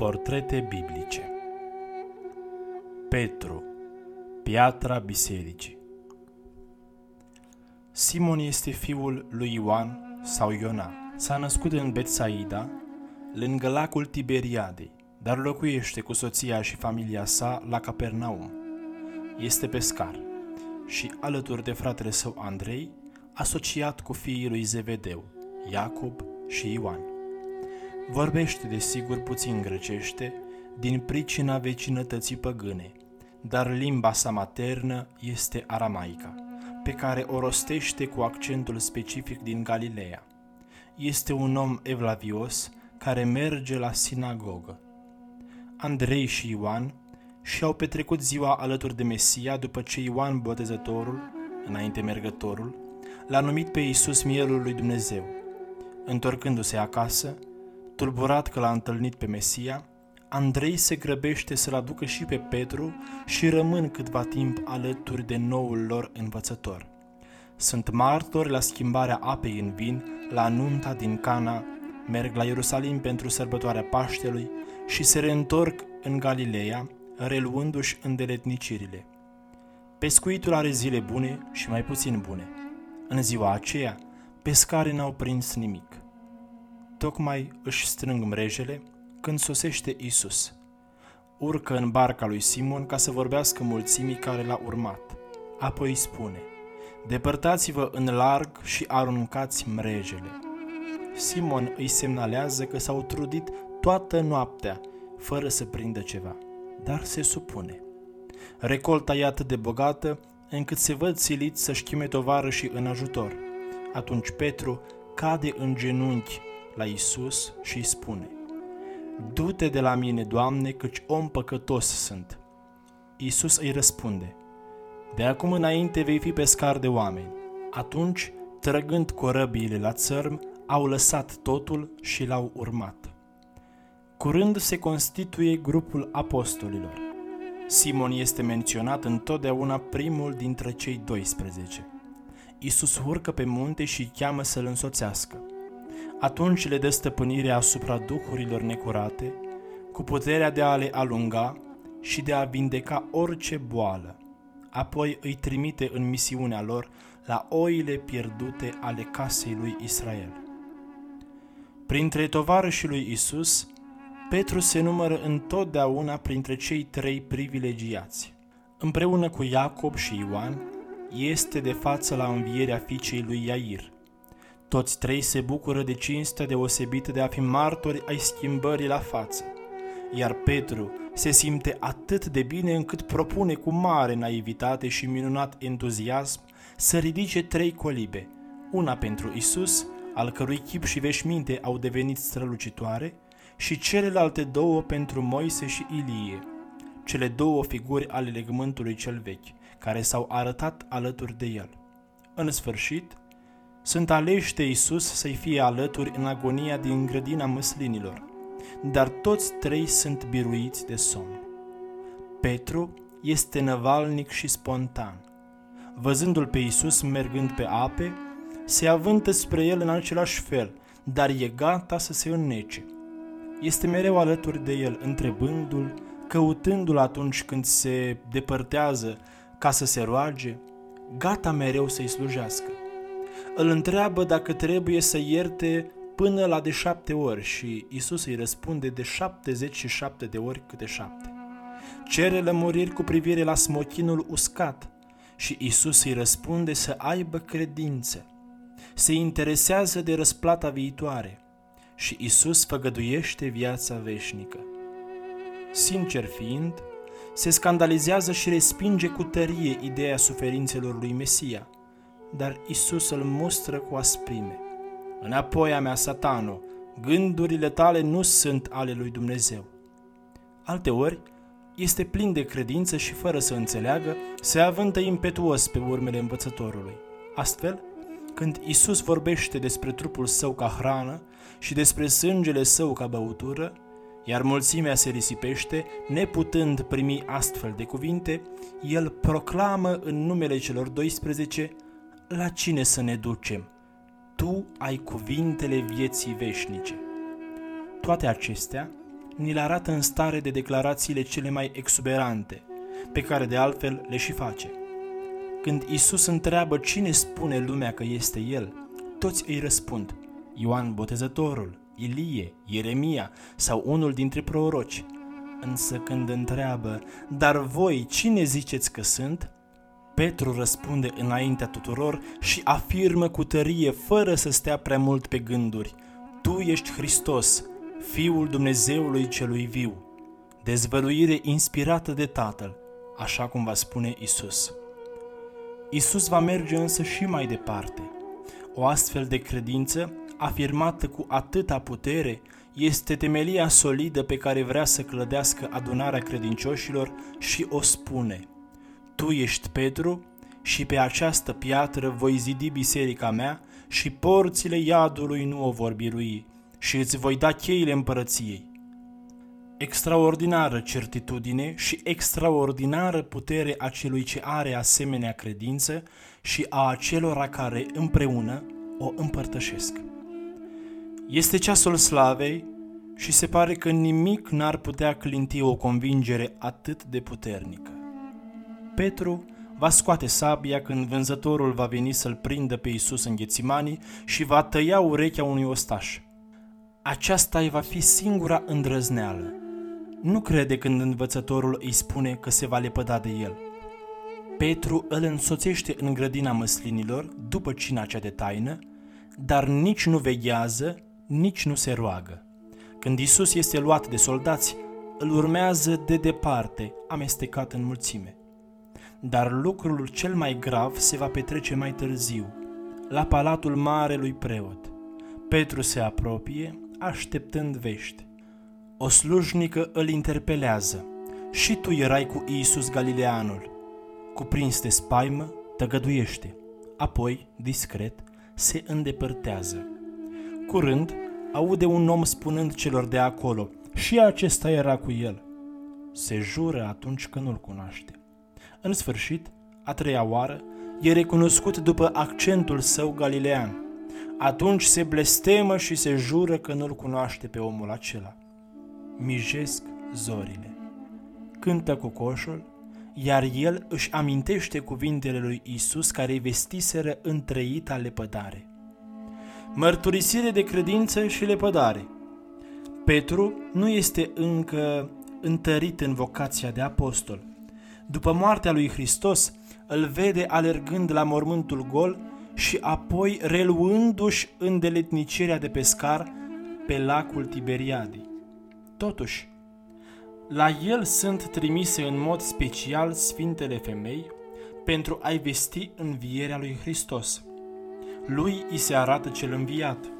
Portrete biblice Petru, piatra bisericii Simon este fiul lui Ioan sau Iona. S-a născut în Betsaida, lângă lacul Tiberiadei, dar locuiește cu soția și familia sa la Capernaum. Este pescar și, alături de fratele său Andrei, asociat cu fiii lui Zevedeu, Iacob și Ioan. Vorbește desigur puțin grecește, din pricina vecinătății păgâne, dar limba sa maternă este aramaica, pe care o rostește cu accentul specific din Galileea. Este un om evlavios care merge la sinagogă. Andrei și Ioan și-au petrecut ziua alături de Mesia după ce Ioan Botezătorul, înainte mergătorul, l-a numit pe Iisus Mielul lui Dumnezeu. Întorcându-se acasă, Tulburat că l-a întâlnit pe Mesia, Andrei se grăbește să-l aducă și pe Petru și rămân câtva timp alături de noul lor învățător. Sunt martori la schimbarea apei în vin, la nunta din Cana, merg la Ierusalim pentru sărbătoarea Paștelui și se reîntorc în Galileea, reluându-și îndeletnicirile. Pescuitul are zile bune și mai puțin bune. În ziua aceea, pescarii n-au prins nimic. Tocmai își strâng mrejele când sosește Isus. Urcă în barca lui Simon ca să vorbească mulțimii care l-a urmat. Apoi spune, Depărtați-vă în larg și aruncați mrejele. Simon îi semnalează că s-au trudit toată noaptea fără să prindă ceva, dar se supune. Recolta e atât de bogată încât se văd siliți să-și chime și în ajutor. Atunci Petru cade în genunchi la Isus și îi spune, Du-te de la mine, Doamne, căci om păcătos sunt. Isus îi răspunde, De acum înainte vei fi pescar de oameni. Atunci, trăgând corăbiile la țărm, au lăsat totul și l-au urmat. Curând se constituie grupul apostolilor. Simon este menționat întotdeauna primul dintre cei 12. Isus urcă pe munte și îi cheamă să-l însoțească atunci le dă stăpânirea asupra duhurilor necurate, cu puterea de a le alunga și de a vindeca orice boală. Apoi îi trimite în misiunea lor la oile pierdute ale casei lui Israel. Printre tovarășii lui Isus, Petru se numără întotdeauna printre cei trei privilegiați. Împreună cu Iacob și Ioan, este de față la învierea fiicei lui Iair – toți trei se bucură de cinstea deosebită de a fi martori ai schimbării la față. Iar Petru se simte atât de bine încât propune cu mare naivitate și minunat entuziasm să ridice trei colibe, una pentru Isus, al cărui chip și veșminte au devenit strălucitoare, și celelalte două pentru Moise și Ilie, cele două figuri ale legământului cel vechi, care s-au arătat alături de el. În sfârșit, sunt aleși de Isus să-i fie alături în agonia din grădina măslinilor, dar toți trei sunt biruiți de somn. Petru este năvalnic și spontan. Văzându-l pe Isus mergând pe ape, se avântă spre el în același fel, dar e gata să se înnece. Este mereu alături de el, întrebându-l, căutându-l atunci când se depărtează ca să se roage, gata mereu să-i slujească îl întreabă dacă trebuie să ierte până la de șapte ori și Isus îi răspunde de 77 de ori câte șapte. Cere lămuriri cu privire la smochinul uscat și Isus îi răspunde să aibă credință. Se interesează de răsplata viitoare și Isus făgăduiește viața veșnică. Sincer fiind, se scandalizează și respinge cu tărie ideea suferințelor lui Mesia – dar Isus îl mustră cu asprime. Înapoi a mea, satano, gândurile tale nu sunt ale lui Dumnezeu. Alteori, este plin de credință și fără să înțeleagă, se avântă impetuos pe urmele învățătorului. Astfel, când Isus vorbește despre trupul său ca hrană și despre sângele său ca băutură, iar mulțimea se risipește, neputând primi astfel de cuvinte, el proclamă în numele celor 12 la cine să ne ducem? Tu ai cuvintele vieții veșnice. Toate acestea ni le arată în stare de declarațiile cele mai exuberante, pe care de altfel le și face. Când Isus întreabă cine spune lumea că este El, toți îi răspund, Ioan Botezătorul, Ilie, Ieremia sau unul dintre proroci. Însă când întreabă, dar voi cine ziceți că sunt? Petru răspunde înaintea tuturor și afirmă cu tărie, fără să stea prea mult pe gânduri, Tu ești Hristos, Fiul Dumnezeului celui viu. Dezvăluire inspirată de Tatăl, așa cum va spune Isus. Isus va merge însă și mai departe. O astfel de credință, afirmată cu atâta putere, este temelia solidă pe care vrea să clădească adunarea credincioșilor și o spune – tu ești Petru și pe această piatră voi zidi biserica mea și porțile iadului nu o vor birui și îți voi da cheile împărăției. Extraordinară certitudine și extraordinară putere a celui ce are asemenea credință și a acelora care împreună o împărtășesc. Este ceasul slavei și se pare că nimic n-ar putea clinti o convingere atât de puternică. Petru va scoate sabia când vânzătorul va veni să-l prindă pe Isus în ghețimanii și va tăia urechea unui ostaș. Aceasta îi va fi singura îndrăzneală. Nu crede când învățătorul îi spune că se va lepăda de el. Petru îl însoțește în grădina măslinilor după cina cea de taină, dar nici nu veghează, nici nu se roagă. Când Isus este luat de soldați, îl urmează de departe, amestecat în mulțime dar lucrul cel mai grav se va petrece mai târziu, la palatul marelui preot. Petru se apropie, așteptând vești. O slujnică îl interpelează. Și tu erai cu Iisus Galileanul. Cuprins de spaimă, tăgăduiește. Apoi, discret, se îndepărtează. Curând, aude un om spunând celor de acolo, și acesta era cu el. Se jură atunci că nu-l cunoaște. În sfârșit, a treia oară, e recunoscut după accentul său galilean. Atunci se blestemă și se jură că nu-l cunoaște pe omul acela. Mijesc zorile. Cântă cocoșul, iar el își amintește cuvintele lui Isus care îi vestiseră întreita lepădare. Mărturisire de credință și lepădare. Petru nu este încă întărit în vocația de apostol, după moartea lui Hristos, îl vede alergând la mormântul gol și apoi reluându-și îndeletnicirea de pescar pe lacul Tiberiadei. Totuși, la el sunt trimise în mod special Sfintele Femei pentru a-i vesti învierea lui Hristos. Lui îi se arată cel înviat.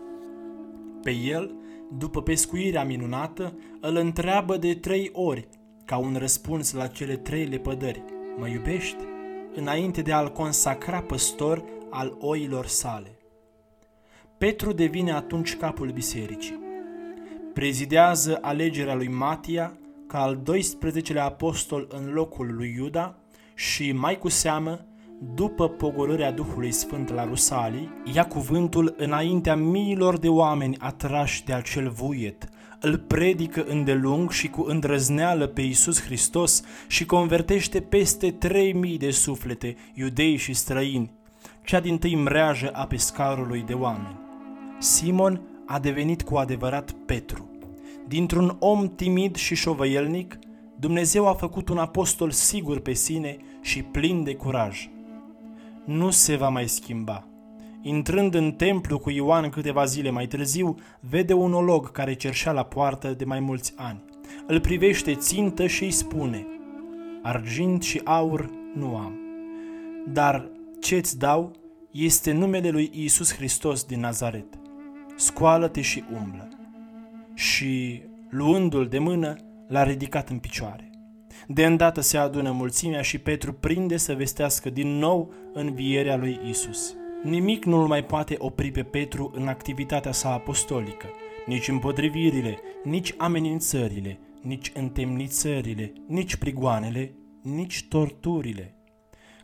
Pe el, după pescuirea minunată, îl întreabă de trei ori ca un răspuns la cele trei lepădări, mă iubești? Înainte de a-l consacra păstor al oilor sale. Petru devine atunci capul bisericii. Prezidează alegerea lui Matia ca al 12-lea apostol în locul lui Iuda și, mai cu seamă, după pogorârea Duhului Sfânt la Rusalii, ia cuvântul înaintea miilor de oameni atrași de acel vuiet, îl predică îndelung și cu îndrăzneală pe Iisus Hristos și convertește peste 3000 de suflete, iudei și străini, cea din tâi mreajă a pescarului de oameni. Simon a devenit cu adevărat Petru. Dintr-un om timid și șovăielnic, Dumnezeu a făcut un apostol sigur pe sine și plin de curaj. Nu se va mai schimba Intrând în templu cu Ioan câteva zile mai târziu, vede un olog care cerșea la poartă de mai mulți ani. Îl privește țintă și îi spune, Argint și aur nu am, dar ce-ți dau este numele lui Iisus Hristos din Nazaret. Scoală-te și umblă. Și, luându-l de mână, l-a ridicat în picioare. De îndată se adună mulțimea și Petru prinde să vestească din nou învierea lui Isus. Nimic nu-l mai poate opri pe Petru în activitatea sa apostolică, nici împotrivirile, nici amenințările, nici întemnițările, nici prigoanele, nici torturile.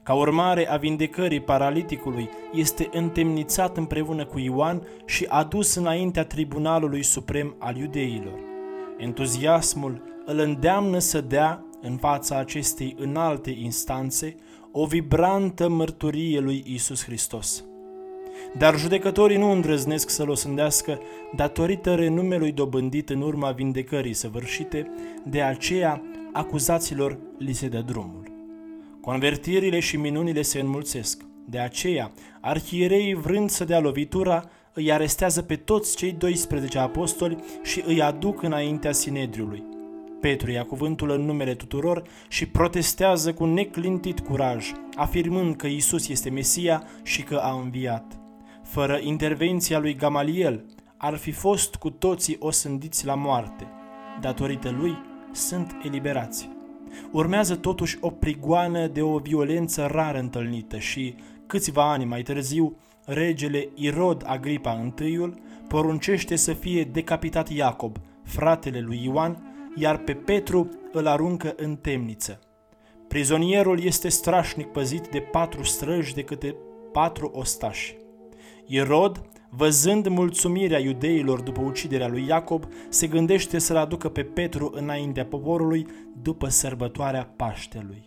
Ca urmare a vindecării paraliticului, este întemnițat împreună cu Ioan și adus înaintea Tribunalului Suprem al Iudeilor. Entuziasmul îl îndeamnă să dea, în fața acestei înalte instanțe, o vibrantă mărturie lui Isus Hristos. Dar judecătorii nu îndrăznesc să-l osândească datorită renumelui dobândit în urma vindecării săvârșite, de aceea acuzaților li se dă drumul. Convertirile și minunile se înmulțesc. De aceea, arhiereii vrând să dea lovitura, îi arestează pe toți cei 12 apostoli și îi aduc înaintea Sinedriului. Petru ia cuvântul în numele tuturor și protestează cu neclintit curaj, afirmând că Isus este Mesia și că a înviat. Fără intervenția lui Gamaliel, ar fi fost cu toții osândiți la moarte. Datorită lui, sunt eliberați. Urmează totuși o prigoană de o violență rar întâlnită și, câțiva ani mai târziu, regele Irod Agripa I poruncește să fie decapitat Iacob, fratele lui Ioan, iar pe Petru îl aruncă în temniță. Prizonierul este strașnic păzit de patru străji de câte patru ostași. Irod, văzând mulțumirea iudeilor după uciderea lui Iacob, se gândește să-l aducă pe Petru înaintea poporului după sărbătoarea Paștelui.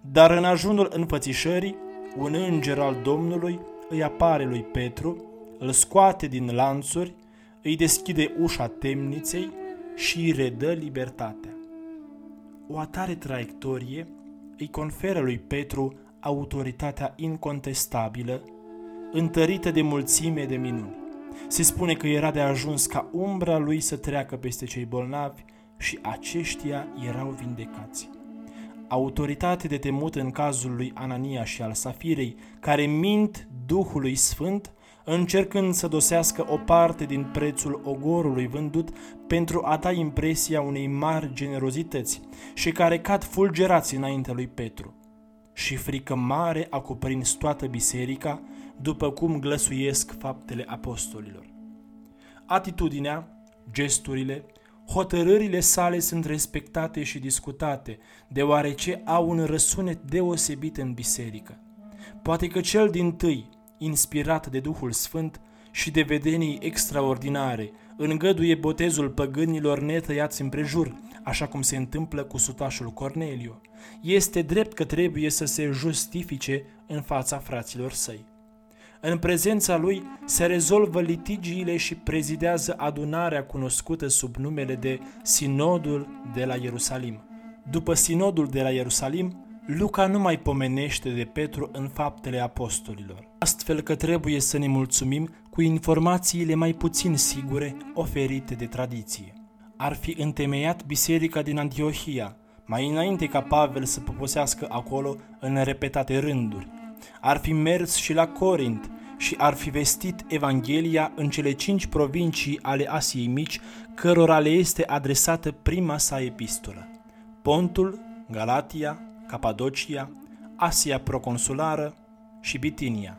Dar în ajunul înfățișării, un înger al Domnului îi apare lui Petru, îl scoate din lanțuri, îi deschide ușa temniței și îi redă libertatea. O atare traiectorie îi conferă lui Petru autoritatea incontestabilă întărită de mulțime de minuni. Se spune că era de ajuns ca umbra lui să treacă peste cei bolnavi și aceștia erau vindecați. Autoritate de temut în cazul lui Anania și al Safirei, care mint Duhului Sfânt, încercând să dosească o parte din prețul ogorului vândut pentru a da impresia unei mari generozități și care cad fulgerați înaintea lui Petru. Și frică mare a cuprins toată biserica, după cum glăsuiesc faptele apostolilor. Atitudinea, gesturile, hotărârile sale sunt respectate și discutate, deoarece au un răsunet deosebit în biserică. Poate că cel din tâi, inspirat de Duhul Sfânt și de vedenii extraordinare, îngăduie botezul păgânilor netăiați împrejur, așa cum se întâmplă cu sutașul Corneliu. Este drept că trebuie să se justifice în fața fraților săi. În prezența lui se rezolvă litigiile și prezidează adunarea cunoscută sub numele de Sinodul de la Ierusalim. După Sinodul de la Ierusalim, Luca nu mai pomenește de Petru în faptele apostolilor, astfel că trebuie să ne mulțumim cu informațiile mai puțin sigure oferite de tradiție. Ar fi întemeiat biserica din Antiohia, mai înainte ca Pavel să poposească acolo în repetate rânduri. Ar fi mers și la Corint, și ar fi vestit Evanghelia în cele cinci provincii ale Asiei Mici, cărora le este adresată prima sa epistolă. Pontul, Galatia, Capadocia, Asia proconsulară și Bitinia.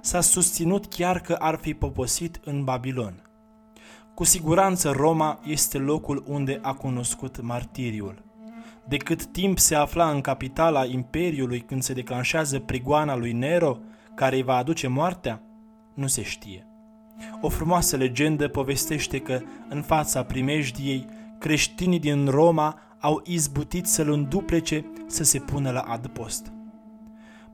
S-a susținut chiar că ar fi poposit în Babilon. Cu siguranță Roma este locul unde a cunoscut martiriul. De cât timp se afla în capitala Imperiului când se declanșează prigoana lui Nero, care îi va aduce moartea? Nu se știe. O frumoasă legendă povestește că, în fața primejdiei, creștinii din Roma au izbutit să-l înduplece să se pună la adăpost.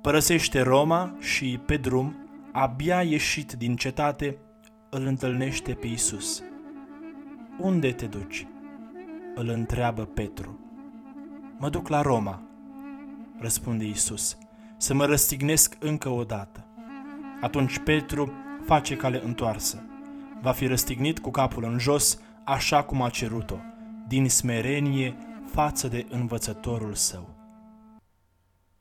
Părăsește Roma și, pe drum, abia ieșit din cetate, îl întâlnește pe Isus. Unde te duci? Îl întreabă Petru. Mă duc la Roma, răspunde Isus să mă răstignesc încă o dată. Atunci Petru face cale întoarsă. Va fi răstignit cu capul în jos, așa cum a cerut-o, din smerenie față de învățătorul său.